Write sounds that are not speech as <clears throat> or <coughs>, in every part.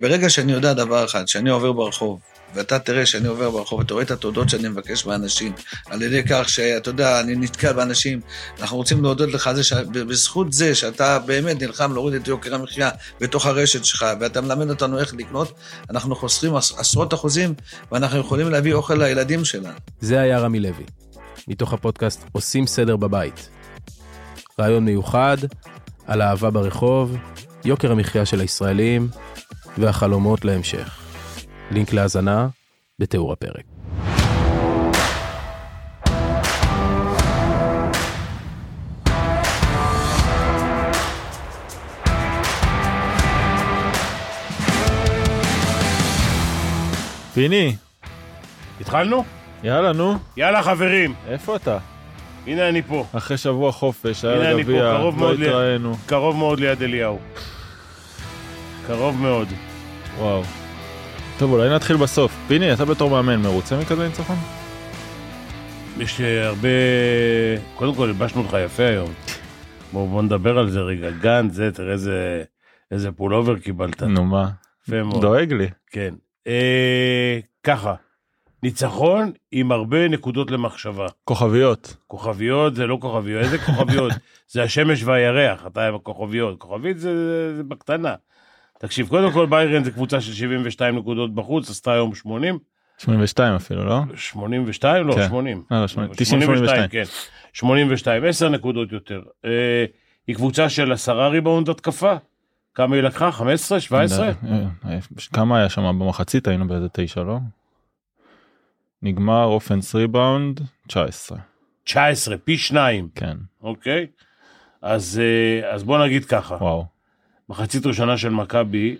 ברגע שאני יודע דבר אחד, שאני עובר ברחוב, ואתה תראה שאני עובר ברחוב, אתה רואה את התודות שאני מבקש מאנשים, על ידי כך שאתה יודע, אני נתקל באנשים, אנחנו רוצים להודות לך זה שבזכות זה שאתה באמת נלחם להוריד את יוקר המחיה בתוך הרשת שלך, ואתה מלמד אותנו איך לקנות, אנחנו חוסכים עשרות אחוזים, ואנחנו יכולים להביא אוכל לילדים שלנו. זה היה רמי לוי, מתוך הפודקאסט עושים סדר בבית. רעיון מיוחד על אהבה ברחוב, יוקר המחיה של הישראלים והחלומות להמשך. לינק להאזנה בתיאור הפרק. פיני, התחלנו? יאללה נו, יאללה חברים, איפה אתה? הנה אני פה. אחרי שבוע חופש, היה אני פה, גביע, קרוב לא. התראינו. קרוב מאוד ליד אליהו. קרוב מאוד. וואו. טוב, אולי נתחיל בסוף. פיני, אתה בתור מאמן מרוצה מכזה ניצחון? יש אה, הרבה... קודם כל, הלבשנו אותך יפה היום. בוא, בוא נדבר על זה רגע. גן, זה, תראה איזה, איזה פולובר קיבלת. נו מה. דואג לי. כן. אה, ככה, ניצחון עם הרבה נקודות למחשבה. כוכביות. כוכביות זה לא כוכביות, איזה כוכביות? <laughs> זה השמש והירח, אתה עם הכוכביות. כוכבית זה, זה בקטנה. תקשיב, קודם כל ביירן זה קבוצה של 72 נקודות בחוץ, עשתה היום 80. 82 אפילו, לא? 82? לא, כן. 80. לא, לא, 80, 90, 82. כן. 82, 10 נקודות יותר. אה, היא קבוצה של 10 ריבאונד התקפה. כמה היא לקחה? 15? 17? אה, אה, כמה היה שם במחצית היינו באיזה תשע לא? נגמר אופנס ריבאונד 19 19, פי שניים, כן אוקיי? אז, אה, אז בוא נגיד ככה, וואו מחצית ראשונה של מכבי,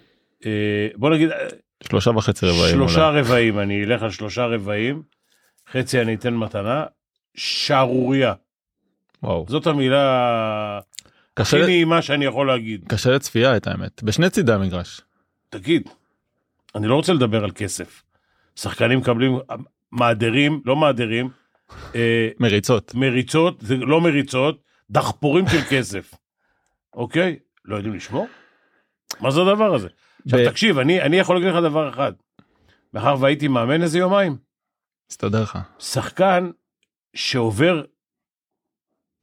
אה, בוא נגיד אה, שלושה וחצי רבעים שלושה אולי. רבעים, אני אלך על שלושה רבעים, חצי אני אתן מתנה, שערורייה. וואו זאת המילה קשה, הכי נעימה שאני יכול להגיד. קשה לצפייה את האמת בשני צידי המגרש תגיד, אני לא רוצה לדבר על כסף. שחקנים מקבלים מעדרים, לא מעדרים, אה, מריצות מריצות, זה לא מריצות, דחפורים של כסף. אוקיי? לא יודעים לשמור? מה זה הדבר הזה? עכשיו תקשיב, אני, אני יכול להגיד לך דבר אחד. מאחר והייתי מאמן איזה יומיים, מסתדר לך שחקן שעובר,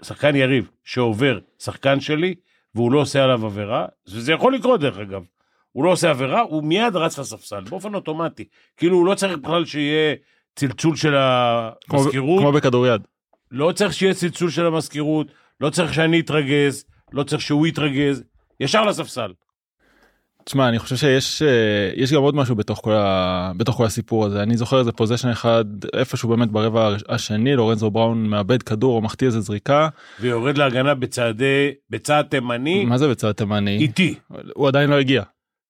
שחקן יריב, שעובר שחקן שלי, והוא לא עושה עליו עבירה, וזה יכול לקרות דרך אגב. הוא לא עושה עבירה, הוא מיד רץ לספסל, באופן אוטומטי. כאילו הוא לא צריך בכלל שיהיה צלצול של המזכירות, כמו בכדוריד לא צריך שיהיה צלצול של המזכירות, לא צריך שאני אתרגז, לא צריך שהוא יתרגז, ישר לספסל. תשמע אני חושב שיש אה, יש גם עוד משהו בתוך כל, ה... בתוך כל הסיפור הזה. אני זוכר איזה פוזיישן אחד איפשהו באמת ברבע השני לורנזו בראון מאבד כדור או מחטיא איזה זריקה. ויורד להגנה בצעדי, בצעד תימני, מה זה בצד תימני? איטי, הוא עדיין לא הגיע.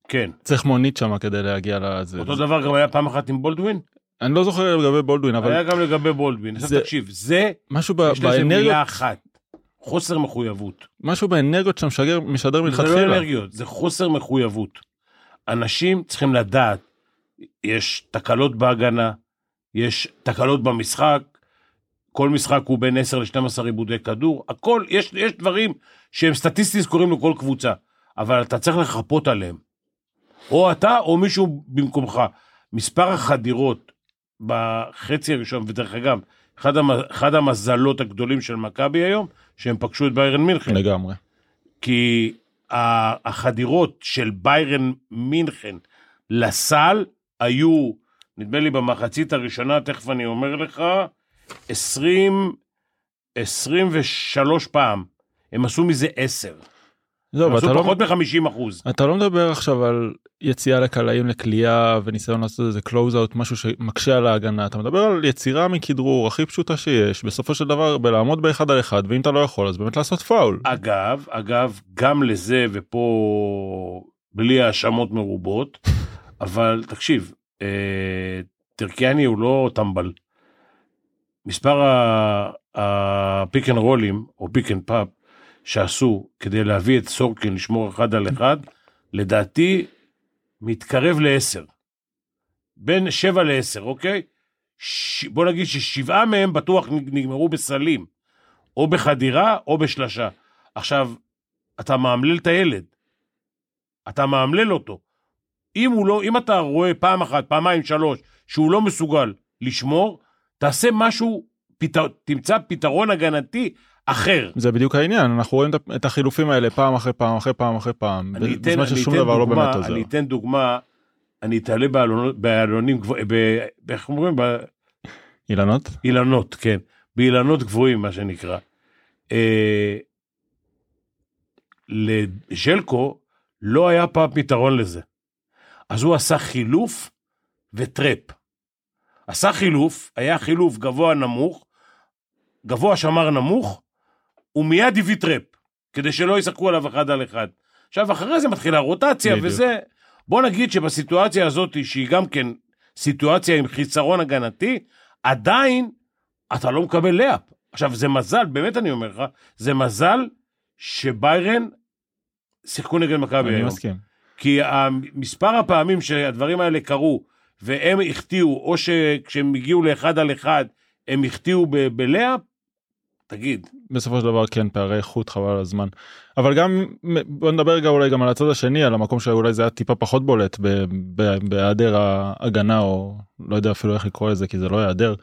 כן. צריך מונית שם כדי להגיע לזה. אותו דבר גם היה פעם אחת עם בולדווין, אני לא זוכר לגבי בולדווין אבל היה גם לגבי בולדווין. עכשיו תקשיב, זה, משהו באנרגיות חוסר מחויבות. משהו באנרגיות שאתה משדר משדר זה לא מלכתחילה. אנרגיות, זה חוסר מחויבות. אנשים צריכים לדעת, יש תקלות בהגנה, יש תקלות במשחק, כל משחק הוא בין 10 ל-12 עיבודי כדור, הכל, יש, יש דברים שהם סטטיסטית קוראים לכל קבוצה, אבל אתה צריך לחפות עליהם. או אתה או מישהו במקומך. מספר החדירות בחצי הראשון, ודרך אגב, אחד, המ, אחד המזלות הגדולים של מכבי היום, שהם פגשו את ביירן מינכן. לגמרי. כי החדירות של ביירן מינכן לסל היו, נדמה לי במחצית הראשונה, תכף אני אומר לך, 20, 23 פעם. הם עשו מזה 10. לא, עשו לא, פחות מ-50 אחוז. אתה לא מדבר עכשיו על יציאה לקלעים לקליעה וניסיון לעשות איזה קלוז אאוט משהו שמקשה על ההגנה אתה מדבר על יצירה מכדרור הכי פשוטה שיש בסופו של דבר בלעמוד באחד על אחד ואם אתה לא יכול אז באמת לעשות פאול. אגב, אגב, גם לזה, ופה בלי האשמות מרובות, אבל תקשיב, אה, טרקיאני הוא לא טמבל. מספר ה pick and roll ים, או pick and pop, שעשו כדי להביא את סורקין לשמור אחד על אחד, לדעתי מתקרב לעשר. בין שבע לעשר, אוקיי? ש... בוא נגיד ששבעה מהם בטוח נגמרו בסלים. או בחדירה או בשלשה. עכשיו, אתה מאמלל את הילד. אתה מאמלל אותו. אם לא, אם אתה רואה פעם אחת, פעמיים, שלוש, שהוא לא מסוגל לשמור, תעשה משהו, פת... תמצא פתרון הגנתי אחר. זה בדיוק העניין אנחנו רואים את- החילופים האלה פעם אחרי פעם אחרי פעם אחרי פעם בזמן ששום דבר לא דוגמה, באמת עוזר. אני אתן דוגמה, אני אתעלה בעלונים גבוהים, איך אומרים? אילנות? באילנות, כן. באילנות גבוהים, מה שנקרא. אה, לז'לקו לא היה פעם פתרון לזה. אז הוא עשה חילוף ו trap. עשה חילוף, היה חילוף גבוה נמוך, גבוה שמר נמוך, ומיד הביא trap, כדי שלא ישחקו עליו אחד על אחד. עכשיו, אחרי זה מתחילה רוטציה בדיוק. וזה. בוא נגיד שבסיטואציה הזאת, שהיא גם כן סיטואציה עם חיסרון הגנתי, עדיין אתה לא מקבל לאפ. עכשיו, זה מזל, באמת אני אומר לך, זה מזל שביירן שיחקו נגד מכבי אני היום. מסכים. כי מספר הפעמים שהדברים האלה קרו, והם החטיאו, או שכשהם הגיעו לאחד על אחד, הם החטיאו בלאפ, תגיד, בסופו של דבר כן פערי איכות חבל על הזמן אבל גם בוא נדבר רגע אולי גם על הצד השני על המקום שאולי זה היה טיפה פחות בולט בהיעדר ההגנה או לא יודע אפילו איך לקרוא לזה כי זה לא היעדר.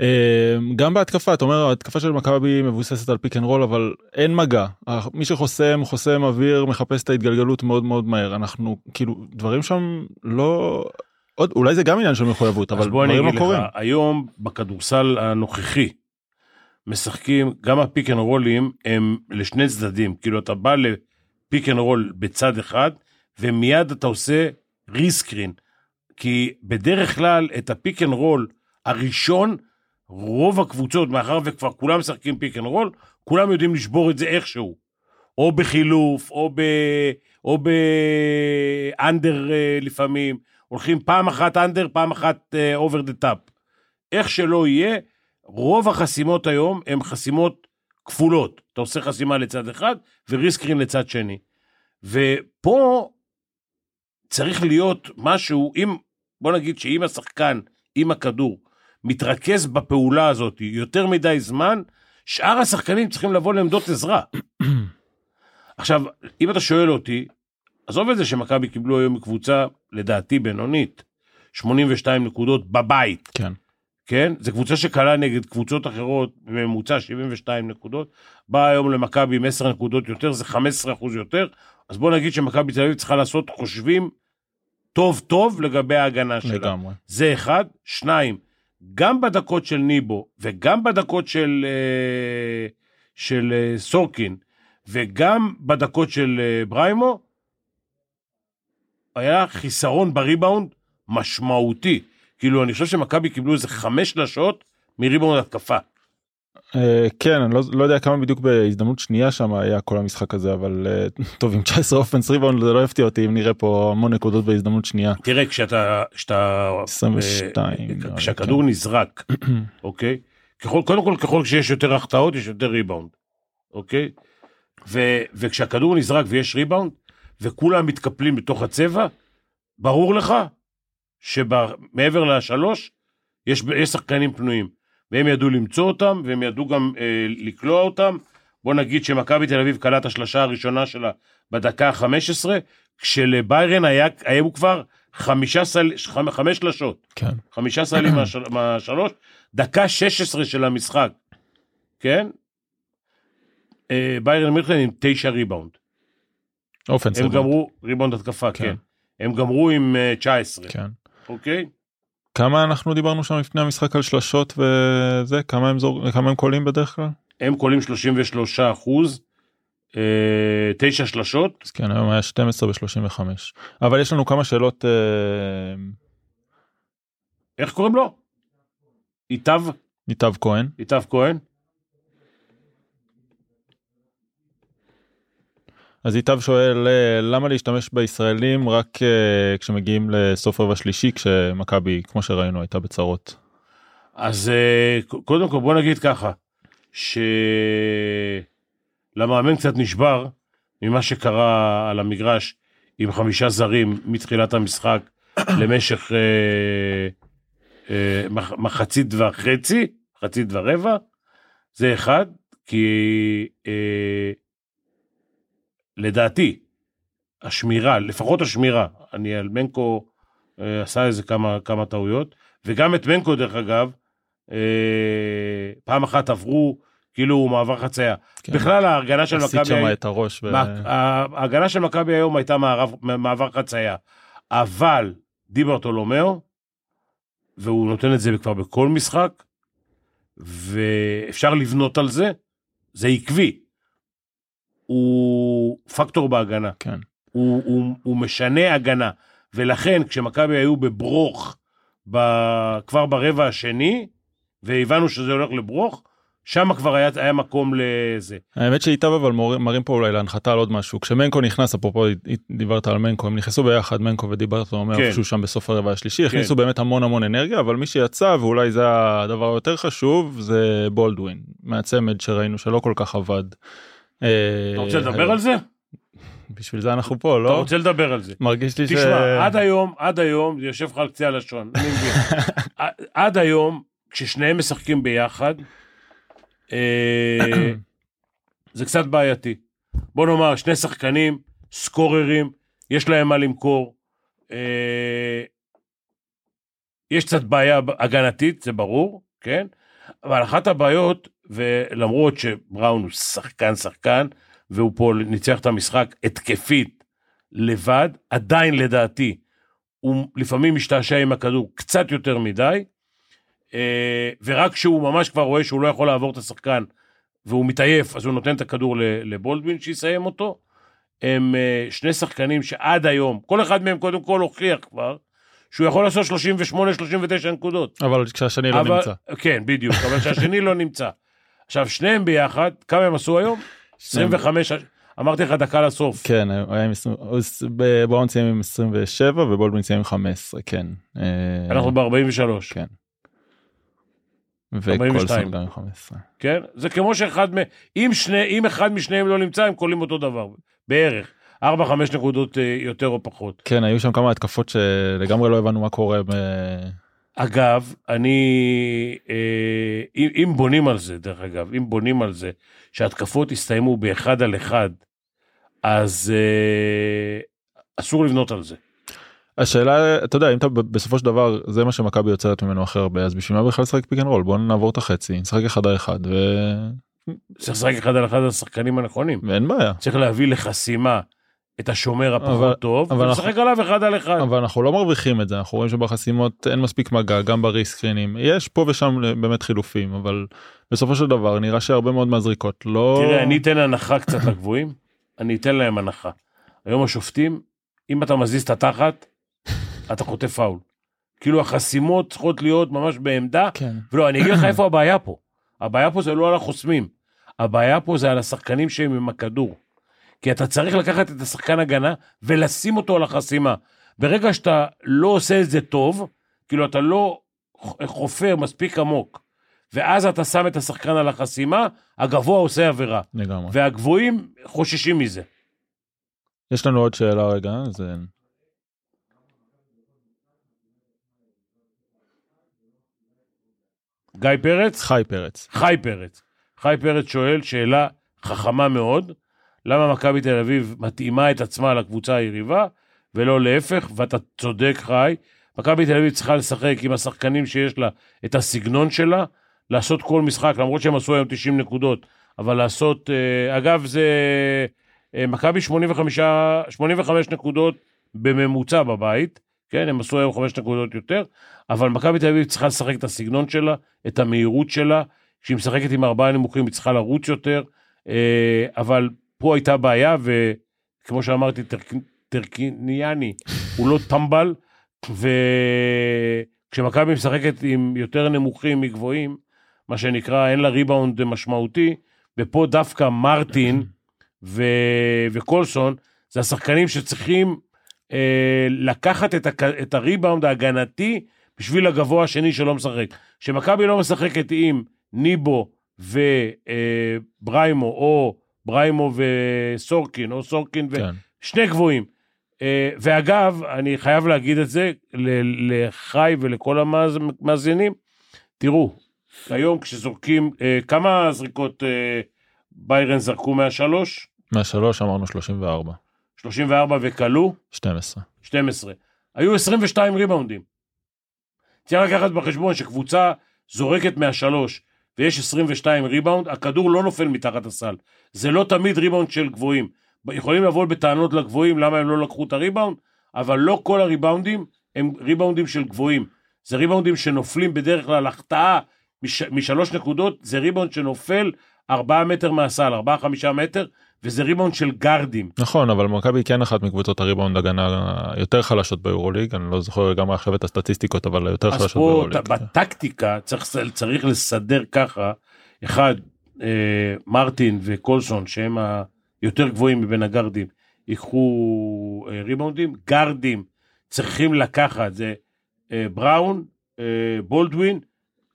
אה, גם בהתקפה אתה אומר ההתקפה של מכבי מבוססת על pick and roll אבל אין מגע מי שחוסם חוסם אוויר מחפש את ההתגלגלות מאוד מאוד מהר אנחנו כאילו דברים שם לא עוד אולי זה גם עניין של מחויבות אבל בוא אני דברים אגיד לא לך, קורים. היום בכדורסל הנוכחי, משחקים, גם ה pick and roll ים הם לשני צדדים, כאילו אתה בא ל pick and roll בצד אחד, ומיד אתה עושה re-screen, כי בדרך כלל את ה pick and roll הראשון, רוב הקבוצות, מאחר וכבר כולם משחקים pick and roll, כולם יודעים לשבור את זה איכשהו. או בחילוף, או ב... או ב under אה, לפעמים, הולכים פעם אחת under, פעם אחת over the top. איך שלא יהיה, רוב החסימות היום הן חסימות כפולות. אתה עושה חסימה לצד אחד וריסקרין לצד שני. ופה צריך להיות משהו, אם, בוא נגיד שאם השחקן, עם הכדור, מתרכז בפעולה הזאת יותר מדי זמן, שאר השחקנים צריכים לבוא לעמדות עזרה. <coughs> עכשיו, אם אתה שואל אותי, עזוב את זה שמכבי קיבלו היום קבוצה, לדעתי, בינונית, 82 נקודות בבית. כן. כן? זו קבוצה שקלה נגד קבוצות אחרות בממוצע 72 נקודות, באה היום למכבי עם 10 נקודות יותר, זה 15 אחוז יותר, אז בוא נגיד שמכבי תל אביב צריכה לעשות חושבים טוב טוב לגבי ההגנה שלה. לגמרי. זה אחד. שניים, גם בדקות של ניבו וגם בדקות של, אה, של אה, סורקין וגם בדקות של אה, בריימו, היה חיסרון בריבאונד משמעותי. כאילו, אני חושב שמכבי קיבלו איזה חמש שלשות מריבאונד התקפה. אה, כן אני לא, לא יודע כמה בדיוק בהזדמנות שנייה שם היה כל המשחק הזה אבל אה, <laughs> טוב עם 19 offense rebound זה לא יפתיע אותי אם נראה פה המון נקודות בהזדמנות שנייה. תראה, כשאתה... כשאתה 22, אה, כשהכדור כן. נזרק, <clears throat> אוקיי? ככל, קודם כל, ככל שיש יותר החטאות, יש יותר ריבאונד, אוקיי? ו, וכשהכדור נזרק ויש ריבאונד, וכולם מתקפלים בתוך הצבע, ברור לך שמעבר לשלוש, יש, יש שחקנים פנויים. והם ידעו למצוא אותם, והם ידעו גם אה, לקלוע אותם. בוא נגיד שמכבי תל אביב קלט השלשה הראשונה שלה בדקה ה-15, כשלביירן היה, היו כבר חמישה סל, חמ- חמש שלשות. כן. חמישה סלים <clears throat> מהשל, מהשלוש, דקה 16 של המשחק, כן? אה, באיירן מינכן עם תשע ריבאונד. offense הם ריבאונד. גמרו, ריבאונד התקפה, כן. כן. הם גמרו עם אה, 19, כן. אוקיי? כמה אנחנו דיברנו שם לפני המשחק על שלשות וזה כמה הם זור... כמה הם קולעים בדרך כלל? הם קולעים 33 אחוז, אה, תשע שלשות, אז כן היום היה 12 ב-35 אבל יש לנו כמה שאלות אה, איך קוראים לו? איתב, ניתב כהן איתב כהן. אז איתב שואל אה, למה להשתמש בישראלים רק אה, כשמגיעים לסוף רבע שלישי כשמכבי כמו שראינו הייתה בצרות. אז אה, קודם כל בוא נגיד ככה, שלמאמן קצת נשבר ממה שקרה על המגרש עם חמישה זרים מתחילת המשחק <coughs> למשך מח- מחצית וחצי, מחצית ורבע, זה אחד, כי לדעתי השמירה, לפחות השמירה, אני על מנקו אה, עשה איזה כמה, כמה טעויות, וגם את מנקו דרך אגב, אה, פעם אחת עברו כאילו מעבר חצייה. כן. בכלל ההגנה של עשית מכבי, שם את הראש. ו... ההגנה של מכבי היום הייתה מערב, מעבר חצייה, אבל דיברטולומיאו, והוא נותן את זה כבר בכל משחק, ואפשר לבנות על זה, זה עקבי. הוא פקטור בהגנה. כן. הוא, הוא, הוא משנה הגנה, ולכן כשמכבי היו בברוך ב, כבר ברבע השני, והבנו שזה הולך לברוך, שם כבר היה, היה מקום לזה. האמת שאיתם אבל מור- מראים פה אולי להנחתה על עוד משהו כשמנקו נכנס אפרופו דיברת על מנקו הם נכנסו ביחד מנקו ודיברת אומר כן. שהוא שם בסוף הרבע השלישי הכניסו באמת המון המון אנרגיה אבל מי שיצא ואולי זה הדבר היותר חשוב זה בולדווין מהצמד שראינו שלא כל כך עבד. אה, אתה רוצה לדבר על זה? בשביל זה אנחנו פה אתה לא רוצה לדבר על זה. מרגיש לי ש... תשמע, עד היום, עד היום, זה יושב לך על קצה הלשון, אני מבין. <laughs> עד היום, כששניהם משחקים ביחד, אה, זה קצת בעייתי. בוא נאמר, שני שחקנים, סקוררים, יש להם מה למכור. אה, יש קצת בעיה הגנתית, זה ברור, כן? אבל אחת הבעיות, ולמרות שבראון הוא שחקן שחקן, והוא פה ניצח את המשחק התקפית לבד, עדיין לדעתי, הוא לפעמים משתעשע עם הכדור קצת יותר מדי, אה, ורק כשהוא ממש כבר רואה שהוא לא יכול לעבור את השחקן, והוא מתעייף, אז הוא נותן את הכדור לבולדווין שיסיים אותו. הם אה, שני שחקנים שעד היום, כל אחד מהם קודם כל הוכיח כבר, שהוא יכול לעשות 38-39 נקודות. אבל כשהשני לא אבל- נמצא. כן, בדיוק, אבל שהשני לא נמצא. עכשיו, שניהם ביחד, כמה הם עשו היום? 25, אמרתי לך דקה לסוף. כן היה עם 20 בראון סיים עם 27 ובולדווין סיים עם 15 כן. אה, אנחנו ב-43, כן. 42. וקולסון גם עם 15. כן? זה כמו שאחד מ... אם, שני... אם אחד משניהם לא נמצא, הם קולים אותו דבר, בערך. 4-5 נקודות אה, יותר או פחות. כן היו שם כמה התקפות שלגמרי לא הבנו מה קורה. אגב, אני... אה, אם, אם בונים על זה, דרך אגב, אם בונים על זה, שהתקפות יסתיימו באחד על אחד, אז אה, אסור לבנות על זה. השאלה אתה יודע אם אתה בסופו של דבר זה מה שמכבי יוצרת ממנו הכי הרבה אז בשביל מה בכלל לשחק pick and roll בוא נעבור את החצי נשחק אחד על אחד צריך לשחק אחד על אחד על השחקנים הנכונים. ואין בעיה. צריך להביא לחסימה את השומר הפחות טוב, אבל ולשחק עליו אחד על אחד. אבל אנחנו לא מרוויחים את זה אנחנו רואים שבחסימות אין מספיק מגע גם ב re-screen ים יש פה ושם באמת חילופים אבל בסופו של דבר נראה שהרבה מאוד מהזריקות לא תראה, אני אתן הנחה קצת לגבוהים, אני אתן להם הנחה. היום השופטים, אם אתה מזיז את התחת, אתה חוטף פאול. כאילו החסימות צריכות להיות ממש בעמדה, כן ולא, אני אגיד לך איפה הבעיה פה. הבעיה פה זה לא על החוסמים, הבעיה פה זה על השחקנים שהם עם הכדור. כי אתה צריך לקחת את השחקן הגנה ולשים אותו על החסימה. ברגע שאתה לא עושה את זה טוב, כאילו אתה לא חופר מספיק עמוק, ואז אתה שם את השחקן על החסימה, הגבוה עושה עבירה. לגמרי והגבוהים חוששים מזה. יש לנו עוד שאלה רגע זה גיא פרץ? חי פרץ חי פרץ. חי פרץ שואל שאלה חכמה מאוד, למה מכבי תל אביב מתאימה את עצמה לקבוצה היריבה, ולא להפך, ואתה צודק חי. מכבי תל אביב צריכה לשחק עם השחקנים שיש לה את הסגנון שלה, לעשות כל משחק, למרות שהם עשו היום 90 נקודות, אבל לעשות, אה, אגב זה, אה, מכבי 85, 85 נקודות בממוצע בבית, כן, הם עשו היום 5 נקודות יותר, אבל מכבי תל אביב צריכה לשחק את הסגנון שלה, את המהירות שלה, כשהיא משחקת עם ארבעה נמוכים היא צריכה לרוץ יותר, אה, אבל פה הייתה בעיה, וכמו שאמרתי, טרק- טרקיניאני הוא לא טמבל, וכשמכבי משחקת עם יותר נמוכים מגבוהים, מה שנקרא, אין לה ריבאונד משמעותי, ופה דווקא מרטין ו... וקולסון, זה השחקנים שצריכים אה, לקחת את, הק... את הריבאונד ההגנתי בשביל הגבוה השני שלא משחק. כשמכבי לא משחקת עם ניבו ובריימו, או בריימו וסורקין, או סורקין כן ושני גבוהים. אה, ואגב, אני חייב להגיד את זה לחי ולכל המאזינים, תראו, היום כשזורקים, אה, כמה זריקות אה, ביירן זרקו מהשלוש? מהשלוש אמרנו 34 34 34 וכלו 12. 12. היו 22 ריבאונדים. צריך לקחת בחשבון שקבוצה זורקת מהשלוש ויש 22 ריבאונד, הכדור לא נופל מתחת הסל. זה לא תמיד ריבאונד של גבוהים. יכולים לבוא בטענות לגבוהים למה הם לא לקחו את הריבאונד, אבל לא כל הריבאונדים הם ריבאונדים של גבוהים. זה ריבאונדים שנופלים בדרך כלל החטאה מש, משלוש נקודות, זה ריבאונד שנופל ארבעה מטר מהסל, ארבעה חמישה מטר, וזה ריבאונד של גארדים. נכון, אבל מכבי כן אחת מקבוצות הריבאונד הגנה יותר חלשות ביורוליג, אני לא זוכר גם עכשיו את הסטטיסטיקות, אבל היותר אז חלשות פה ביורוליג. ת- בטקטיקה צריך, צריך לסדר ככה, אחד, אה, מרטין וקולסון שהם היותר גבוהים מבין הגארדים, ייקחו אה, ריבאונדים, גארדים צריכים לקחת, זה אה, בראון, אה, בולדווין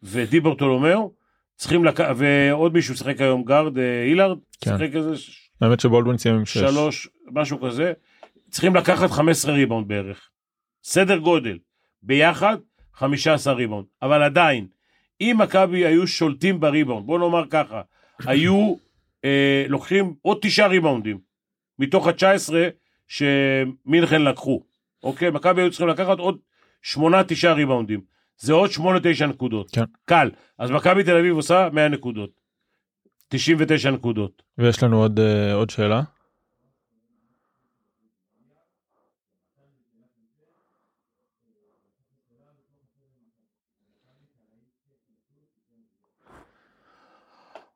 ודיברתולומיאו, צריכים לקחת, ועוד מישהו שיחק היום גארד, אה, הילארד, כן. שיחק איזה האמת שבולדווין סיים עם 6. שלוש, משהו כזה, צריכים לקחת 15 ריבאונד בערך. סדר גודל. ביחד, 15 ריבאונד. אבל עדיין, אם מכבי היו שולטים בריבאונד, בוא נאמר ככה, היו אה, לוקחים עוד תשעה ריבאונדים, מתוך ה-19 שמינכן לקחו. אוקיי? מכבי היו צריכים לקחת עוד שמונה, תשעה ריבאונדים. זה עוד שמונה, תשע נקודות. כן. קל. אז מכבי תל אביב עושה 100 נקודות. 99 נקודות. ויש לנו עוד, אה, עוד שאלה.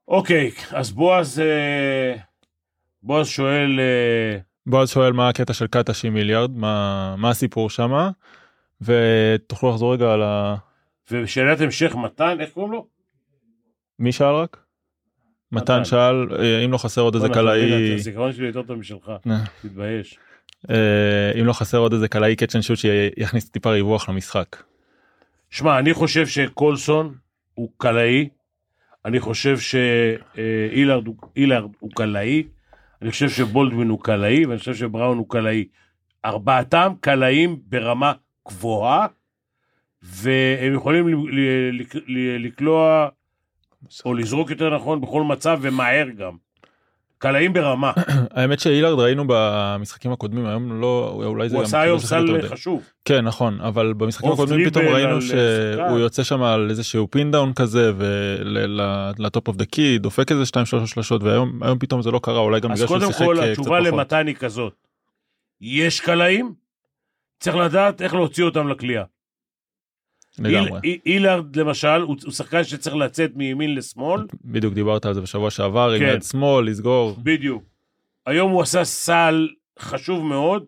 אוקיי, אז בועז, אה, בועז שואל, אה, בועז שואל מה הקטע של קטש עם הילארד, מה, מה הסיפור שמה, ותוכלו לחזור רגע על ה... ושאלת המשך מתן, איך קוראים לו? מי שאל רק? מתן. שאל אה, אם לא חסר עוד איזה קלעי, הזיכרון שלי יותר טוב משלך, אה. תתבייש. אה, אם לא חסר עוד איזה catch and shoot שיכניס טיפה ריווח למשחק. שמע, אני חושב שקולסון הוא קלעי, אני חושב שאילארד הוא- אילארד הוא קלעי, אני חושב שבולדווין הוא קלעי, ואני חושב שבראון הוא קלעי. ארבעתם קלעים ברמה גבוהה, והם יכולים לקלוע, או לזרוק יותר נכון, בכל מצב, ומהר גם. קלעים ברמה. <clears throat> האמת שאילארד ראינו במשחקים הקודמים היום לא אולי זה הוא עשה כאילו היום סל. חשוב. כן נכון אבל במשחקים הקודמים פתאום ראינו על שהוא. יוצא שם על איזשהו pin down כזה ול top of the key דופק איזה 2 3 שלשות והיום היום פתאום זה לא קרה אולי גם אז בגלל שהוא קודם שיחק כל, אה, קצת התשובה פחות. למתן היא כזאת. יש קלעים, צריך לדעת איך להוציא אותם לקליעה. לגמרי. היל- הילארד למשל, הוא הוא שחקן שצריך לצאת מימין לשמאל, בדיוק דיברת על זה בשבוע שעבר עם כן. יד שמאל לסגור בדיוק. היום הוא עשה סל חשוב מאוד,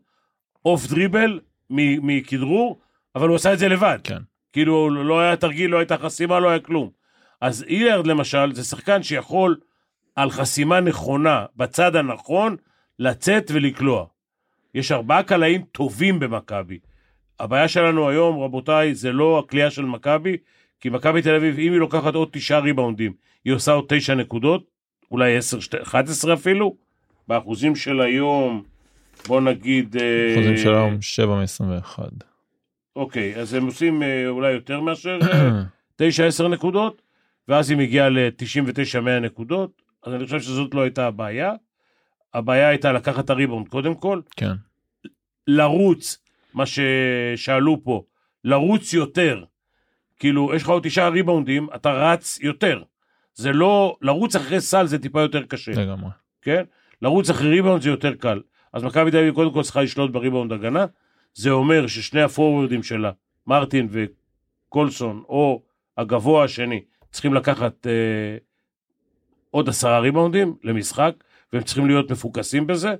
אוף דריבל מכדרור, אבל הוא עשה את זה לבד. כן. כאילו לא היה תרגיל, לא הייתה חסימה, לא היה כלום. אז אילארד למשל, זה שחקן שיכול על חסימה נכונה, בצד הנכון, לצאת ולקלוע. יש ארבעה קלעים טובים במכבי. הבעיה שלנו היום, רבותיי, זה לא הקליעה של מכבי, כי מכבי תל אביב, אם היא לוקחת עוד תשעה ריבאונדים, היא עושה עוד תשע נקודות, אולי עשר, שתי- 11 אפילו. באחוזים של היום, בוא נגיד... אה, חוזים של היום 7 מ-21. אוקיי, אז הם עושים אה, אולי יותר מאשר <clears throat> 9-10 נקודות, ואז היא מגיעה ל-99-100 נקודות, אז אני חושב שזאת לא הייתה הבעיה. הבעיה הייתה לקחת את הריבאונד קודם כל, כן. לרוץ, מה ששאלו פה, לרוץ יותר. כאילו, יש לך עוד תשעה ריבאונדים, אתה רץ יותר. זה לא, לרוץ אחרי סל זה טיפה יותר קשה, לגמרי. כן? לרוץ אחרי ריבאונד זה יותר קל. אז מכבי תל אביב קודם כל צריכה לשלוט בריבאונד הגנה, זה אומר ששני הפורוורדים שלה, מרטין וקולסון, או הגבוה השני, צריכים לקחת אה, עוד עשרה ריבאונדים למשחק, והם צריכים להיות מפוקסים בזה.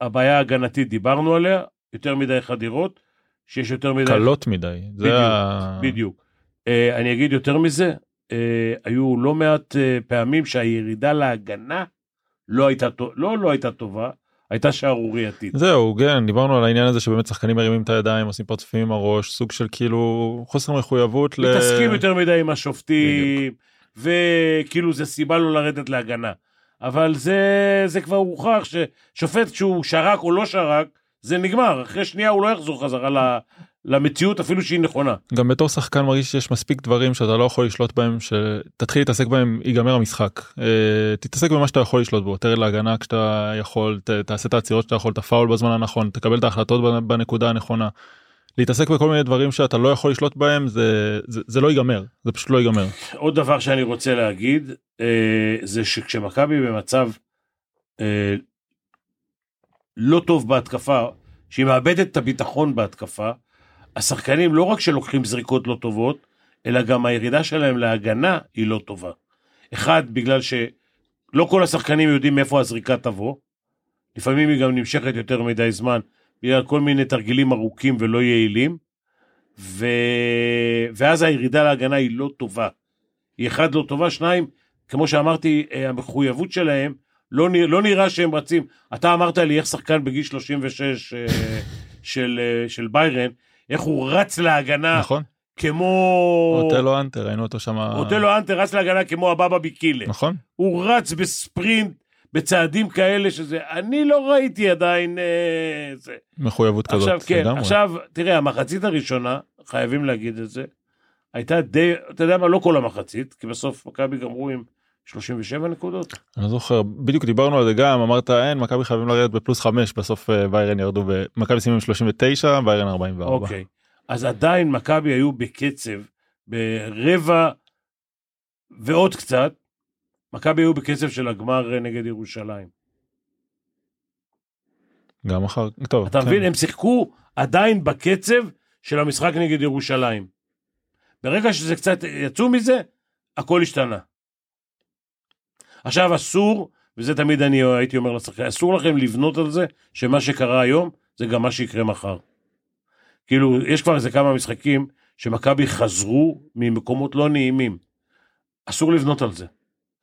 הבעיה ההגנתית, דיברנו עליה, יותר מדי חדירות, שיש יותר מדי... קלות מדי. זה בדיוק, ה... בדיוק. אה, אני אגיד יותר מזה, אה, היו לא מעט אה, פעמים שהירידה להגנה לא הייתה, לא, לא הייתה טובה, הייתה שערורייתית. זהו, כן, דיברנו על העניין הזה שבאמת שחקנים מרימים את הידיים, עושים פרצופים עם הראש, סוג של כאילו חוסר מחויבות ל... מתעסקים יותר מדי עם השופטים, וכאילו זה סיבה לא לרדת להגנה. אבל זה, זה כבר הוכח ששופט כשהוא שרק או לא שרק, זה נגמר, אחרי שנייה הוא לא יחזור חזרה ל, למציאות אפילו שהיא נכונה. גם בתור שחקן מרגיש שיש מספיק דברים שאתה לא יכול לשלוט בהם שתתחיל להתעסק בהם ייגמר המשחק. אה, תתעסק במה שאתה יכול לשלוט בו תרד להגנה כשאתה יכול ת, תעשה את העצירות שאתה יכול את הפאול בזמן הנכון תקבל את ההחלטות בנקודה הנכונה. להתעסק בכל מיני דברים שאתה לא יכול לשלוט בהם זה זה, זה לא ייגמר זה פשוט לא ייגמר. עוד דבר שאני רוצה להגיד אה, זה שכשמכבי במצב אה, לא טוב בהתקפה שהיא מאבדת את הביטחון בהתקפה השחקנים לא רק שלוקחים זריקות לא טובות, אלא גם הירידה שלהם להגנה היא לא טובה. אחד, בגלל שלא כל השחקנים יודעים מאיפה הזריקה תבוא, לפעמים היא גם נמשכת יותר מדי זמן, בגלל כל מיני תרגילים ארוכים ולא יעילים, ו... ואז הירידה להגנה היא לא טובה. היא אחד לא טובה, שניים, כמו שאמרתי, אה, המחויבות שלהם, לא, נרא... לא נראה שהם רצים. אתה אמרת לי איך שחקן בגיל 36 אה, של, אה, של ביירן, איך הוא רץ להגנה. נכון. כמו... אוטלו אנטר, ראינו אותו שם. אוטלו אנטר רץ להגנה כמו הבבא ביקילה. נכון. הוא רץ בספרינט, בצעדים כאלה שזה, אני לא ראיתי עדיין... אה, זה. מחויבות כזאת. עכשיו, כן, לגמרי. עכשיו, תראה, המחצית הראשונה, חייבים להגיד את זה, הייתה די, אתה יודע מה, לא כל המחצית, כי בסוף מכבי גמרו עם 37 נקודות. אני לא זוכר, בדיוק דיברנו על זה גם, אמרת אין, מכבי חייבים לרדת בפלוס 5, בסוף ויירן אה, ירדו, מכבי סיימו עם 39, ויירן 44. אוקיי, אז עדיין מכבי היו בקצב, ברבע ועוד קצת, מכבי היו בקצב של הגמר אה, נגד ירושלים. גם אחר, טוב. אתה כן. מבין, הם שיחקו עדיין בקצב של המשחק נגד ירושלים. ברגע שזה קצת יצאו מזה, הכל השתנה. עכשיו אסור, וזה תמיד אני הייתי אומר לשחקן, אסור לכם לבנות על זה שמה שקרה היום זה גם מה שיקרה מחר. כאילו, יש כבר איזה כמה משחקים שמכבי חזרו ממקומות לא נעימים. אסור לבנות על זה.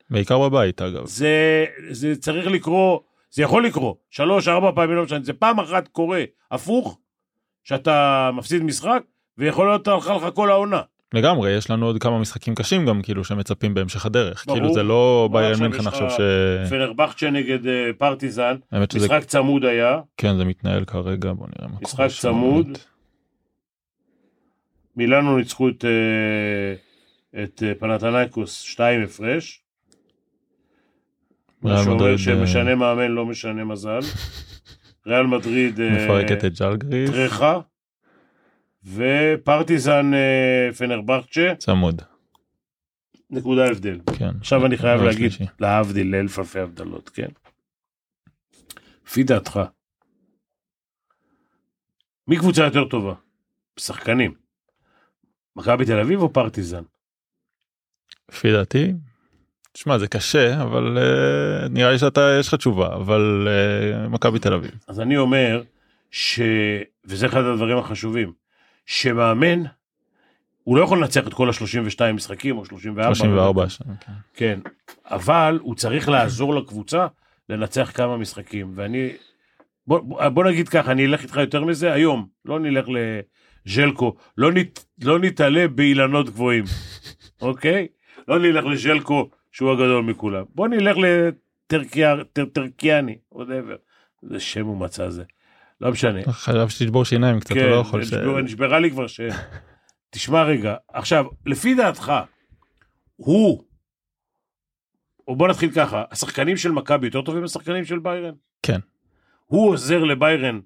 בעיקר בבית אגב. זה, זה צריך לקרות, זה יכול לקרות, שלוש, ארבע פעמים לא משנה, זה פעם אחת קורה, הפוך, שאתה מפסיד משחק, ויכול להיות הלכה לך כל העונה. לגמרי יש לנו עוד כמה משחקים קשים גם כאילו שמצפים בהמשך הדרך ברור. כאילו זה לא ביירן מינכן עכשיו ש... פנרבכצ'ה נגד אה, פרטיזן משחק שזה... צמוד היה כן זה מתנהל כרגע בוא נראה מה משחק צמוד. מילאנו ניצחו את, אה, את אה, פנתנייקוס 2 הפרש. מה שאומר שמשנה מאמן לא משנה מזל. <laughs> ריאל מדריד מפרקת את ג'לגריס. טרחה. ופרטיזן אה, פנרבכצ'ה. צמוד. נקודה הבדל. כן. עכשיו אני חייב להגיד, להבדיל לאלף אלפי הבדלות, כן? לפי דעתך, מי קבוצה יותר טובה? שחקנים. מכבי תל אביב או פרטיזן? לפי דעתי, תשמע זה קשה אבל uh, נראה לי שאתה יש לך תשובה אבל uh, מכבי תל אביב. אז אני אומר ש... וזה אחד הדברים החשובים. שמאמן, הוא לא יכול לנצח את כל ה-32 משחקים או 34. 34 שנה, כן. כן, אבל הוא צריך לעזור לקבוצה לנצח כמה משחקים, ואני, בוא, בוא נגיד ככה, אני אלך איתך יותר מזה היום, לא נלך לז'לקו, לא, נת, לא נתעלה באילנות גבוהים, <laughs> אוקיי? לא נלך לז'לקו שהוא הגדול מכולם, בוא נלך לטרקיאני, whatever, איזה שם הוא מצא זה. לא משנה. חייב שתשבור שיניים קצת, כן, לא יכול ש... נשברה לי כבר ש... תשמע רגע, עכשיו, לפי דעתך, הוא, או בוא נתחיל ככה, השחקנים של מכבי יותר טובים מהשחקנים של ביירן? כן. הוא עוזר לביירן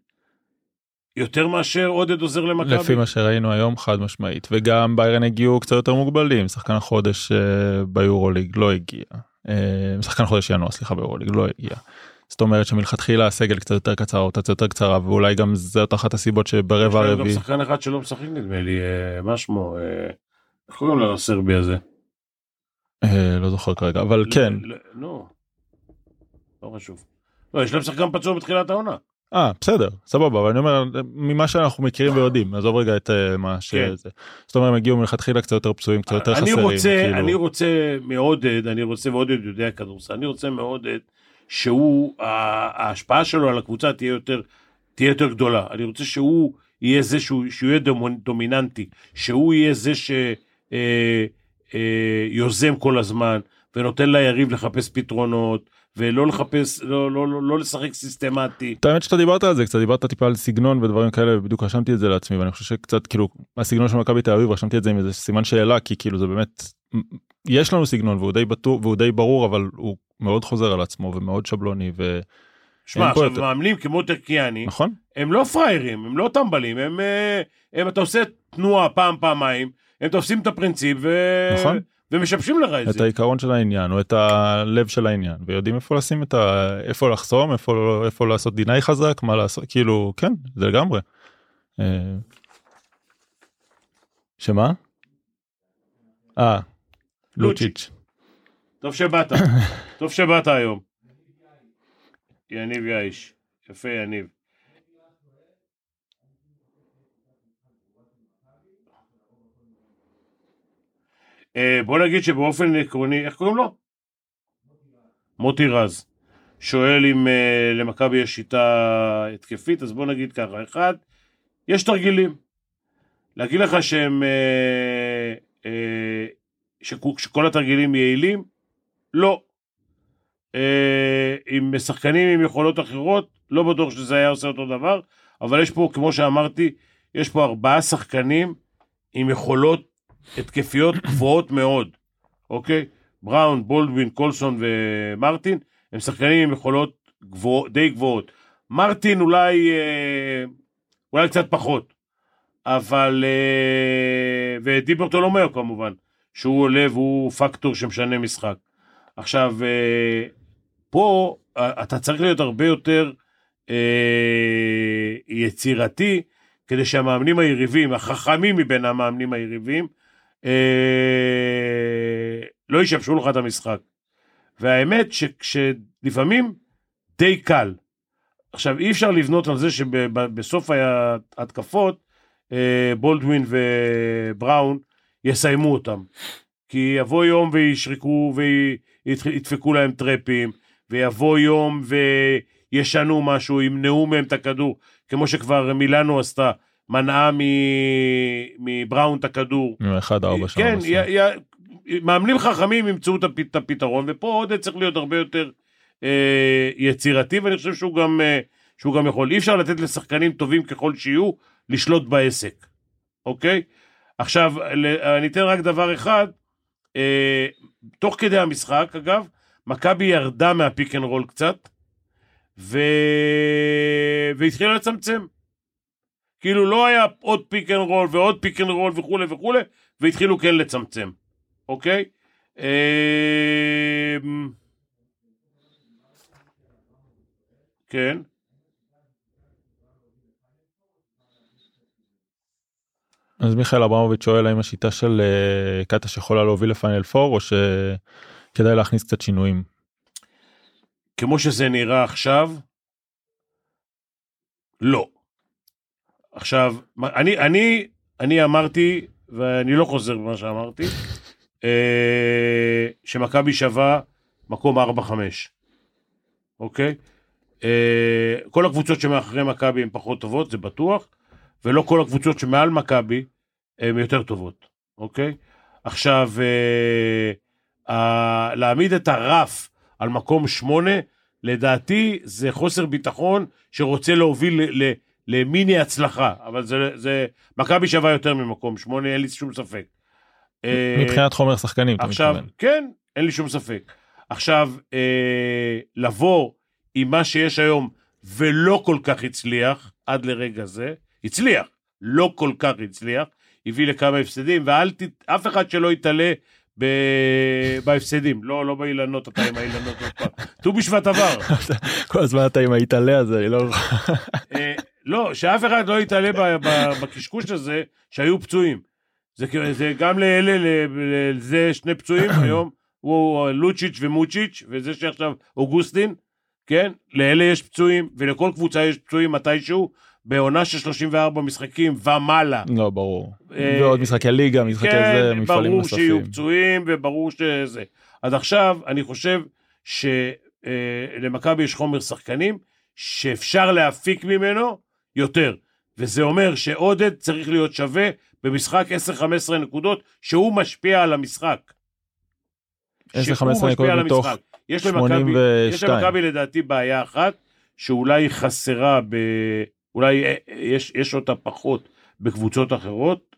יותר מאשר עודד עוזר למכבי? לפי מה שראינו היום חד משמעית, וגם ביירן הגיעו קצת יותר מוגבלים, שחקן החודש uh, ביורוליג לא הגיע, uh, שחקן חודש ינואר סליחה ביורוליג לא הגיע. זאת אומרת שמלכתחילה הסגל קצת יותר קצר רוטציה יותר קצרה ואולי גם זאת אחת הסיבות שברבע הרביעי. יש גם שחקן אחד שלא משחק נדמה לי אה, מה שמו אה, איך קוראים לו הסרבי הזה. אה, לא זוכר כרגע אבל כן. לא. לא חשוב. לא יש להם שחקן פצוע בתחילת העונה. אה בסדר סבבה אבל אני אומר ממה שאנחנו מכירים ויודעים עזוב רגע את מה שזה. כן. זאת אומרת הם הגיעו מלכתחילה קצת יותר פצועים קצת יותר חסרים. אני רוצה כאילו. אני רוצה מעודד אני רוצה מעודד יודע כדורסל אני רוצה מעודד שהוא, ההשפעה שלו על הקבוצה תהיה יותר, תהיה יותר גדולה. אני רוצה שהוא יהיה זה שהוא, שהוא יהיה דומיננטי, שהוא יהיה זה שיוזם אה, אה, כל הזמן, ונותן ליריב לחפש פתרונות, ולא לחפש, לא, לא, לא, לא לשחק סיסטמטי. את האמת שאתה דיברת על זה קצת דיברת טיפה על סגנון ודברים כאלה ובדיוק רשמתי את זה לעצמי ואני חושב שקצת כאילו הסגנון של מכבי תל אביב רשמתי את זה עם איזה סימן שאלה כי כאילו זה באמת יש לנו סגנון והוא די בטוח והוא די ברור אבל הוא מאוד חוזר על עצמו ומאוד שבלוני ו... שמע, עכשיו יותר- מאמנים כמו טרקיאני, נכון הם לא פראיירים, הם לא טמבלים, הם, אה, הם, אתה עושה תנועה פעם, פעמיים, הם תופסים את הפרינציפ ו... נכון. ומשבשים לך את את זה. העיקרון של העניין או את הלב של העניין ויודעים איפה לשים את ה... איפה לחסום איפה לא- איפה לעשות דיניי חזק מה לעשות כאילו כן זה לגמרי. אה, שמה? אה לוצ'יץ' טוב שבאת, טוב שבאת היום. יניב יאיש, יפה יניב. אה, בוא נגיד שבאופן עקרוני, איך קוראים לו? מוטי רז. שואל אם אה, למכבי יש שיטה התקפית, אז בוא נגיד ככה, אחד, יש תרגילים. להגיד לך שהם, אה, שכו- שכל התרגילים יעילים? לא. אה, עם שחקנים עם יכולות אחרות, לא בטוח שזה היה עושה אותו דבר, אבל יש פה, כמו שאמרתי, יש פה ארבעה שחקנים עם יכולות התקפיות <coughs> גבוהות מאוד, אוקיי? בראון, בולדווין, קולסון ומרטין, הם שחקנים עם יכולות גבוה, די גבוהות. מרטין אולי, אה, אולי קצת פחות, אבל... אה, ודיברטולומיאו כמובן, שהוא עולה והוא פקטור שמשנה משחק. עכשיו, אה, פה אה, אתה צריך להיות הרבה יותר אה, יצירתי, כדי שהמאמנים היריבים, החכמים מבין המאמנים היריבים, לא ישבשו לך את המשחק. והאמת שלפעמים די קל. עכשיו, אי אפשר לבנות על זה שבסוף ההתקפות, בולדווין ובראון יסיימו אותם. כי יבוא יום וישרקו וידפקו להם טרפים, ויבוא יום וישנו משהו, ימנעו מהם את הכדור, כמו שכבר מילאנו עשתה, מנעה מבראון את הכדור. אחד ארבע שם. כן. י, י, מאמנים חכמים ימצאו את הפ- את הפתרון, ופה עודד צריך להיות הרבה יותר אה, יצירתי, ואני חושב שהוא גם, אה, שהוא גם יכול. אי אפשר לתת לשחקנים טובים ככל שיהיו, לשלוט בעסק, אוקיי? עכשיו, אני אתן רק דבר אחד, אה, תוך כדי המשחק, אגב, מכבי ירדה מה pick and roll קצת, ו... והתחילה לצמצם. כאילו לא היה עוד pick and roll ועוד pick and roll וכולי וכולי, והתחילו כן לצמצם, אוקיי? אמ, כן. אז מיכאל אברמוביץ' שואל האם השיטה של אה, קטש יכולה להוביל לפיינל פור או שכדאי להכניס קצת שינויים. כמו שזה נראה עכשיו, לא. עכשיו, אני, אני, אני אמרתי, ואני לא חוזר במה שאמרתי, אה, שמכבי שווה מקום 4-5, אוקיי? אה, כל הקבוצות שמאחורי מכבי הן פחות טובות, זה בטוח, ולא כל הקבוצות שמעל מכבי הן יותר טובות, אוקיי? עכשיו, אה, ה- להעמיד את הרף על מקום שמונה, לדעתי זה חוסר ביטחון שרוצה להוביל ל- ל- למיני הצלחה, אבל זה, זה מכבי שווה יותר ממקום שמונה, אין לי שום ספק. אה, מבחינת חומר שחקנים אתה עכשיו, מתכוון. כן, אין לי שום ספק. עכשיו, אה, לבוא עם מה שיש היום ולא כל כך הצליח עד לרגע זה, הצליח, לא כל כך הצליח, הביא לכמה הפסדים, ואל ת... אף אחד שלא יתעלה ב... בהפסדים, לא, לא באילנות, אתה עם האילנות עוד פעם. <laughs> ט"ו בשבט עבר. <laughs> כל הזמן אתה עם ההתעלה הזה אני לא <laughs> אה, לא, שאף אחד לא יתעלה ב- ב- בקשקוש הזה שהיו פצועים. זה, זה גם לאלה, לזה שני פצועים <coughs> היום, הוא לוצ'יץ' ומוצ'יץ', וזה שעכשיו אוגוסטין, כן? לאלה יש פצועים, ולכל קבוצה יש פצועים מתישהו, בעונה של 34 משחקים ומעלה. לא ברור. אה, ועוד משחקי ליגה משחקי זה כן, מפעלים ברור שיהיו נוספים. פצועים וברור שזה. אז עכשיו אני חושב שלמכבי יש חומר שחקנים שאפשר להפיק ממנו יותר. וזה אומר שעודד צריך להיות שווה במשחק 10-15 נקודות, שהוא משפיע על המשחק. 10-15 שהוא משפיע נקודות מתוך- המשחק. יש למכבי, 82. יש למכבי לדעתי בעיה אחת, שאולי חסרה ב... אולי אה, יש, יש אותה פחות בקבוצות אחרות.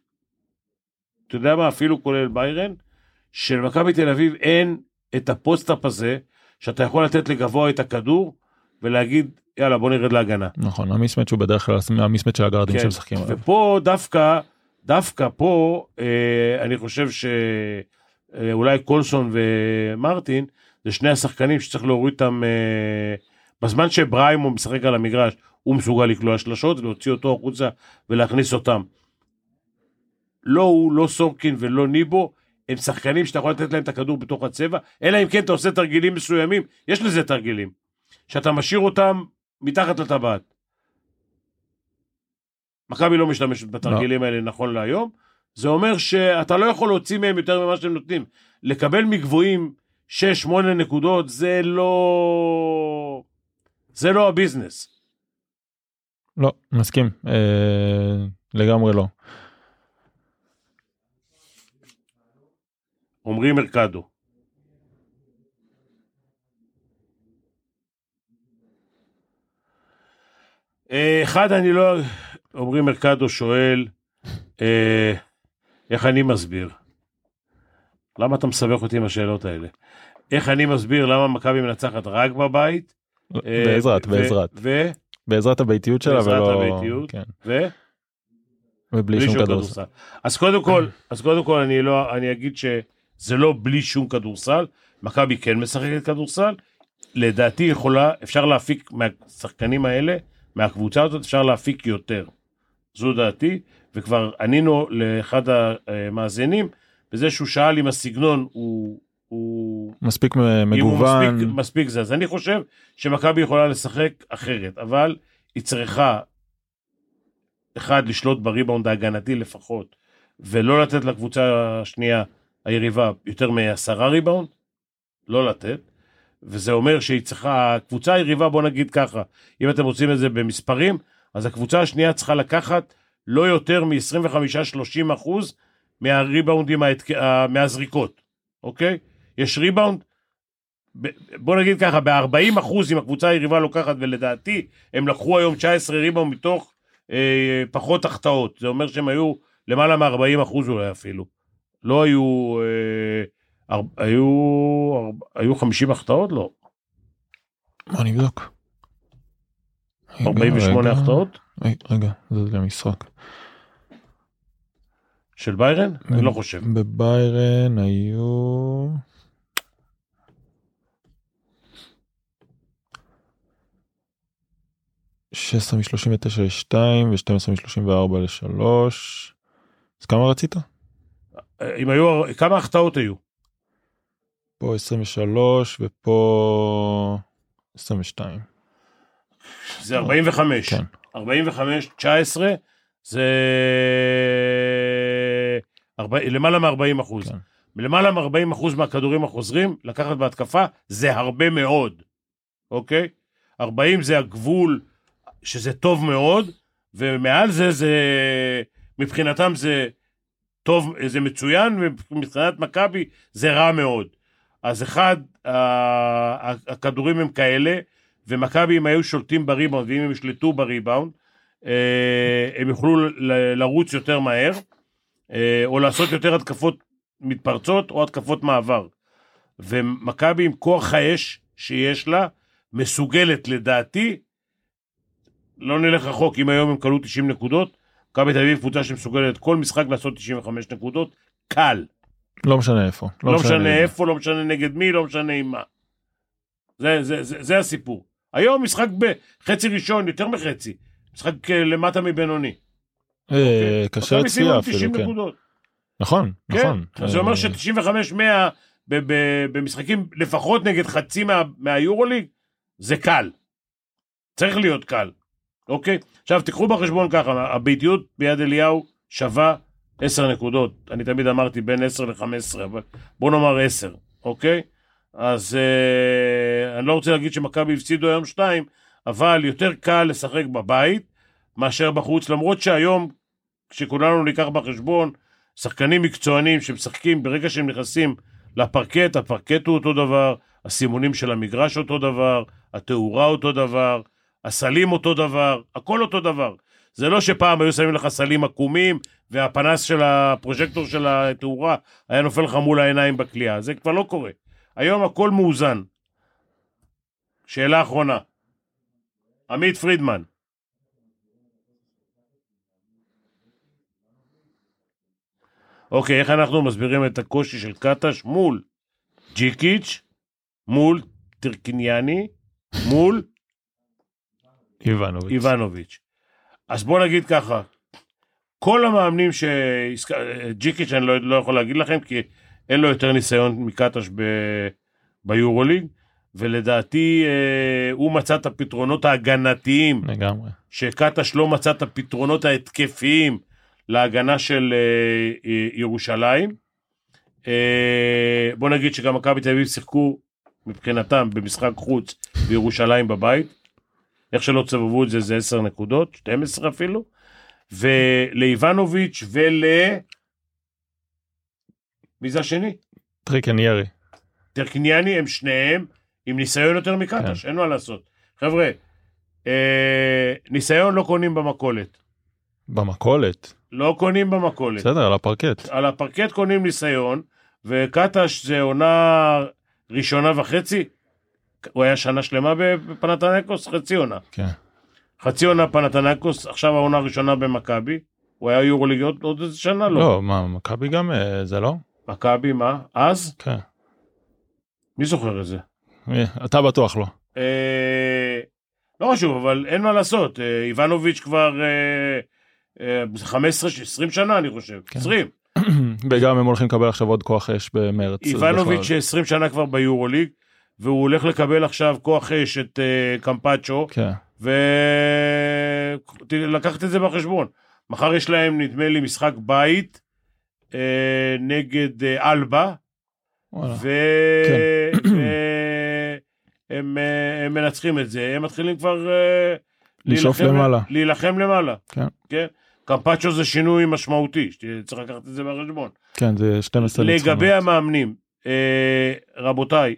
אתה יודע מה, אפילו כולל ביירן, שלמכבי תל אביב אין את הפוסט-אפ הזה, שאתה יכול לתת לגבוה את הכדור, ולהגיד, יאללה, בוא נרד להגנה. נכון, המיסמץ' הוא בדרך כלל המיסמץ' של הגארדים כן, שמשחקים עליו. ופה דווקא, דווקא פה, אה, אני חושב שאולי קולסון ומרטין, זה שני השחקנים שצריך להוריד אותם, אה, בזמן שבריימו משחק על המגרש, הוא מסוגל לקלוע שלשות, להוציא אותו החוצה ולהכניס אותם. לא הוא, לא סורקין ולא ניבו, הם שחקנים שאתה יכול לתת להם את הכדור בתוך הצבע, אלא אם כן אתה עושה תרגילים מסוימים, יש לזה תרגילים, שאתה משאיר אותם מתחת לטבעת. מכבי לא משתמשת בתרגילים האלה נכון להיום, זה אומר שאתה לא יכול להוציא מהם יותר ממה שאתם נותנים. לקבל מגבוהים 6-8 נקודות זה לא... זה לא הביזנס. לא, מסכים, אה, לגמרי לא. אומרים מרקדו. אה, אחד, אני לא... אומרים מרקדו שואל, אה, איך אני מסביר? למה אתה מסבך אותי עם השאלות האלה? איך אני מסביר למה מכבי מנצחת רק בבית? אה, בעזרת, ו- בעזרת, ו... בעזרת הביתיות שלה בעזרת ולא... הביתיות. כן, ו... ובלי שום כדורסל. אז קודם כל, אז קודם כל אני לא, אני אגיד שזה לא בלי שום כדורסל, מכבי כן משחקת כדורסל, לדעתי יכולה, אפשר להפיק מהשחקנים האלה, מהקבוצה הזאת אפשר להפיק יותר. זו דעתי, וכבר ענינו לאחד המאזינים, בזה שהוא שאל אם הסגנון הוא... הוא מספיק אם הוא מגוון, מספיק, מספיק זה. אז אני חושב שמכבי יכולה לשחק אחרת, אבל היא צריכה, אחד, לשלוט בריבאונד ההגנתי לפחות, ולא לתת לקבוצה השנייה, היריבה, יותר מעשרה ריבאונד, לא לתת. וזה אומר שהיא צריכה, הקבוצה היריבה, בוא נגיד ככה, אם אתם רוצים את זה במספרים, אז הקבוצה השנייה צריכה לקחת לא יותר מ-25-30 אחוז מהריבאונדים, ההתק... ה- מהזריקות, אוקיי? יש ריבאונד, בוא נגיד ככה, ב-40 אחוז אם הקבוצה היריבה לוקחת, ולדעתי הם לקחו היום 19 ריבאונד מתוך אה, פחות החטאות, זה אומר שהם היו למעלה מ-40 אחוז אולי אפילו. לא היו, אה, אר... היו, אר... היו 50 החטאות? לא. בוא נבדוק. רגע, 48 רגע. החטאות רגע, רגע, זה למשחק. של ביירן? אני לא חושב. בביירן היו... שש עשרה משלושים ותשע לשתיים ושתים עשרה משלושים וארבע לשלוש. אז כמה רצית? אם היו, כמה החטאות היו? פה 23 ופה 22. זה 45. כן. 45, 19, זה ארבע- למעלה מ-40 אחוז. כן. למעלה מ-40 אחוז מהכדורים החוזרים, לקחת בהתקפה, זה הרבה מאוד, אוקיי? 40 זה הגבול, שזה טוב מאוד, ומעל זה, זה, מבחינתם זה טוב, זה מצוין, ומבחינת מכבי זה רע מאוד. אז אחד, הכדורים הם כאלה, ומכבי אם היו שולטים בריבאונד, ואם הם ישלטו בריבאונד, אה, הם יוכלו לרוץ יותר מהר, אה, או לעשות יותר התקפות מתפרצות, או התקפות מעבר. ומכבי עם כוח האש שיש לה, מסוגלת לדעתי, לא נלך רחוק, אם היום הם כלו 90 נקודות, מכבי תל אביב קבוצה שמסוגלת כל משחק לעשות 95 נקודות, קל. לא משנה איפה. לא משנה נגד. איפה, לא משנה נגד מי, לא משנה עם מה. זה, זה, זה, זה הסיפור. היום משחק בחצי ראשון, יותר מחצי. משחק אה, למטה מבינוני. אה, קשה מכבי סיימו לצפייה אפילו, 90 כן. נקודות. נכון, כן. נכון. אז זה אומר אה, ש-95-100 במשחקים לפחות נגד חצי מה- מהיורוליג, זה קל. צריך להיות קל, אוקיי? עכשיו תיקחו בחשבון ככה, הביתיות ביד אליהו שווה 10 נקודות. אני תמיד אמרתי בין 10 ל-15, אבל בוא נאמר 10, אוקיי? אז אה, אני לא רוצה להגיד שמכבי הפסידו היום 2, אבל יותר קל לשחק בבית מאשר בחוץ, למרות שהיום, כשכולנו ניקח בחשבון, שחקנים מקצוענים שמשחקים, ברגע שהם נכנסים לפרקט, הפרקט הוא אותו דבר, הסימונים של המגרש אותו דבר, התאורה אותו דבר, הסלים אותו דבר, הכל אותו דבר. זה לא שפעם היו שמים לך סלים עקומים, והפנס של הפרוז'קטור של התאורה היה נופל לך מול העיניים בכלייה, זה כבר לא קורה. היום הכל מאוזן. שאלה אחרונה. עמית פרידמן. אוקיי, איך אנחנו מסבירים את הקושי של קטש מול ג'יקיץ', מול טרקיניאני, מול איבנוביץ'. איבנוביץ'. אז בוא נגיד ככה, כל המאמנים ש... ג'יקיץ' אני לא, לא יכול להגיד לכם, כי אין לו יותר ניסיון מקטש ב... ביורוליג, ולדעתי אה, הוא מצא את הפתרונות ההגנתיים, לגמרי. שקטש לא מצא את הפתרונות ההתקפיים להגנה של אה, אה, ירושלים. אה, בוא נגיד שגם מכבי תל אביב שיחקו מבחינתם במשחק חוץ בירושלים בבית. איך שלא תסובבו את זה זה 10 נקודות, 12 אפילו. ולאיבנוביץ' ול... מי זה השני? טרינקיירי. טרינקיירי הם שניהם עם ניסיון יותר מקטש, אין מה לעשות. חבר'ה, אה, ניסיון לא קונים במכולת. במכולת. לא קונים במכולת. בסדר, על הפרקט. על הפרקט קונים ניסיון, וקטש זה עונה ראשונה וחצי. הוא היה שנה שלמה בפנתנקוס, חצי עונה. כן. חצי עונה פנתנקוס, עכשיו העונה הראשונה במכבי. הוא היה יורוליג עוד, עוד איזה שנה? לא. לא, מה, מכבי גם אה, זה לא? מכבי, מה? אז? כן. מי זוכר את זה? אה, אתה בטוח לא. אה, לא חשוב, אבל אין מה לעשות. אה, איבנוביץ' כבר אה, אה, 15-20 שנה, אני חושב. כן. 20. <clears throat> וגם הם הולכים לקבל עכשיו עוד כוח אש במרץ. איבנוביץ' בכלל- 20 שנה כבר ביורוליג, והוא הולך לקבל עכשיו כוח אש את אה, קמפצ'ו, כן. ולקחת את זה בחשבון. מחר יש להם, נדמה לי, משחק בית אה, נגד אה, אלבה, וואלה. והם הם, אה, הם מנצחים את זה, הם מתחילים כבר לשאוף למעלה. להילחם למעלה. כן. כן. קמפצ'ו זה שינוי משמעותי, שצריך לקחת את זה בחשבון. כן, זה 12 לגבי ניצחונות. המאמנים, אה, רבותיי,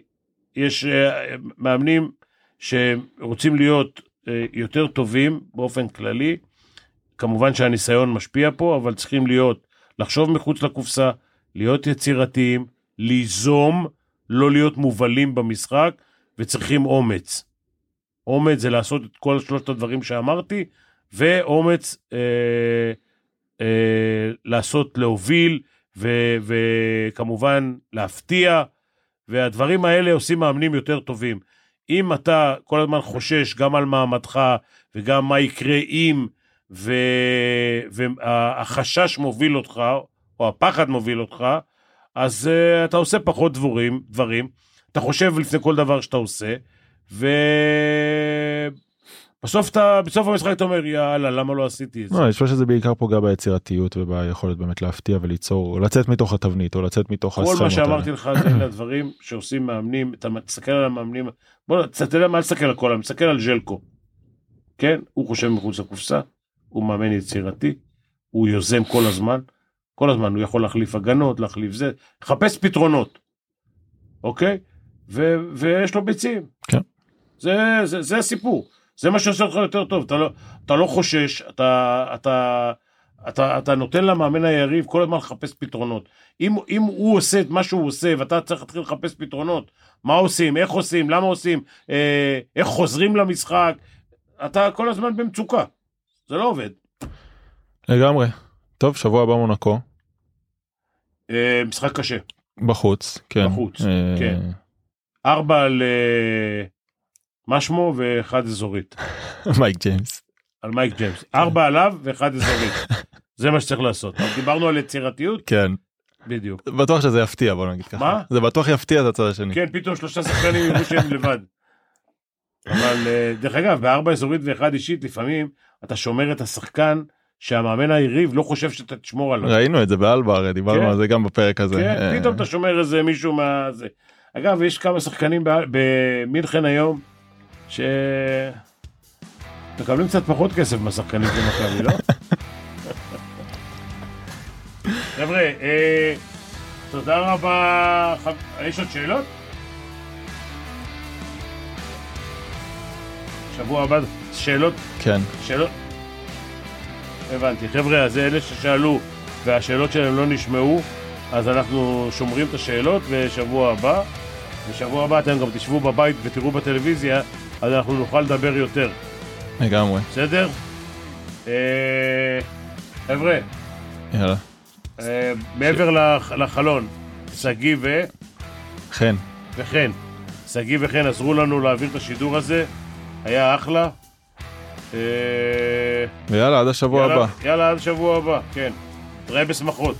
יש אה, מאמנים שרוצים להיות אה, יותר טובים באופן כללי. כמובן שהניסיון משפיע פה, אבל צריכים להיות, לחשוב מחוץ לקופסה, להיות יצירתיים, ליזום, לא להיות מובלים במשחק, וצריכים אומץ. אומץ זה לעשות את כל שלושת הדברים שאמרתי, ואומץ אה, אה, לעשות, להוביל, ו- וכמובן להפתיע, והדברים האלה עושים מאמנים יותר טובים. אם אתה כל הזמן חושש גם על מעמדך וגם מה יקרה אם, ו- והחשש מוביל אותך, או הפחד מוביל אותך, אז uh, אתה עושה פחות דבורים, דברים, אתה חושב לפני כל דבר שאתה עושה, ובסוף אתה, בסוף המשחק אתה אומר, יאללה, למה לא עשיתי את זה? לא, אני חושב שזה בעיקר פוגע ביצירתיות וביכולת באמת להפתיע וליצור, לצאת מתוך התבנית או לצאת מתוך כל הסצנות מה. שאמרתי לך זה אלה הדברים שעושים מאמנים, אתה תסתכל על המאמנים, בוא, יודע מה, תסתכל על כל, תסתכל על ז'לקו. כן, הוא חושב מחוץ לקופסה, הוא מאמן יצירתי, הוא יוזם כל הזמן, כל הזמן הוא יכול להחליף הגנות, להחליף זה, לחפש פתרונות, אוקיי? ו, ויש לו ביצים. כן. זה, זה, זה הסיפור, זה מה שעושה אותך יותר טוב, אתה לא, אתה לא חושש, אתה, אתה, אתה, אתה נותן למאמן היריב כל הזמן לחפש פתרונות. אם, אם הוא עושה את מה שהוא עושה ואתה צריך להתחיל לחפש פתרונות, מה עושים, איך עושים, למה עושים, אה, איך חוזרים למשחק, אתה כל הזמן במצוקה. זה לא עובד. לגמרי. טוב, שבוע הבא מונקו, אה, משחק קשה. בחוץ, כן. בחוץ, אה, כן. ארבע אה, מה שמו ואחד אזורית. <laughs> מייק ג'יימס. על מייק ג'יימס. ארבע עליו ואחד אזורית. <laughs> זה מה שצריך לעשות. דיברנו על יצירתיות, כן. בדיוק. בטוח שזה יפתיע, בוא נגיד ככה. מה? זה בטוח יפתיע את הצד השני. כן, פתאום שלושה שחקנים יראו שהם <laughs> לבד. אבל אה, דרך אגב, בארבע אזורית ואחד אישית, לפעמים אתה שומר את השחקן שהמאמן היריב לא חושב שאתה תשמור עליו. ראינו את זה באלבה, הרי דיברנו כן. על זה גם בפרק הזה. כן, אה, פתאום אתה שומר איזה מישהו מה... זה. אגב, יש כמה שחקנים במינכן היום, ש... מקבלים קצת פחות כסף מהשחקנים של מכבי, לא? <laughs> חבר'ה, אה, תודה רבה. ח- יש עוד שאלות? שבוע הבא, שאלות, כן. שאלות. הבנתי. חבר'ה, אז אלה ששאלו והשאלות שלהם לא נשמעו, אז אנחנו שומרים את השאלות ושבוע הבא. ושבוע הבא אתם גם תשבו בבית ותראו בטלוויזיה, אז אנחנו נוכל לדבר יותר. לגמרי. בסדר? אה, חבר'ה, יאללה. אה, מעבר לח- לחלון, שגיא ו... חן. וחן. שגיא וחן עזרו לנו להעביר את השידור הזה, היה אחלה. אה, ויאללה, עד השבוע הבא. יאללה, עד שבוע הבא, כן. נתראה בשמחות.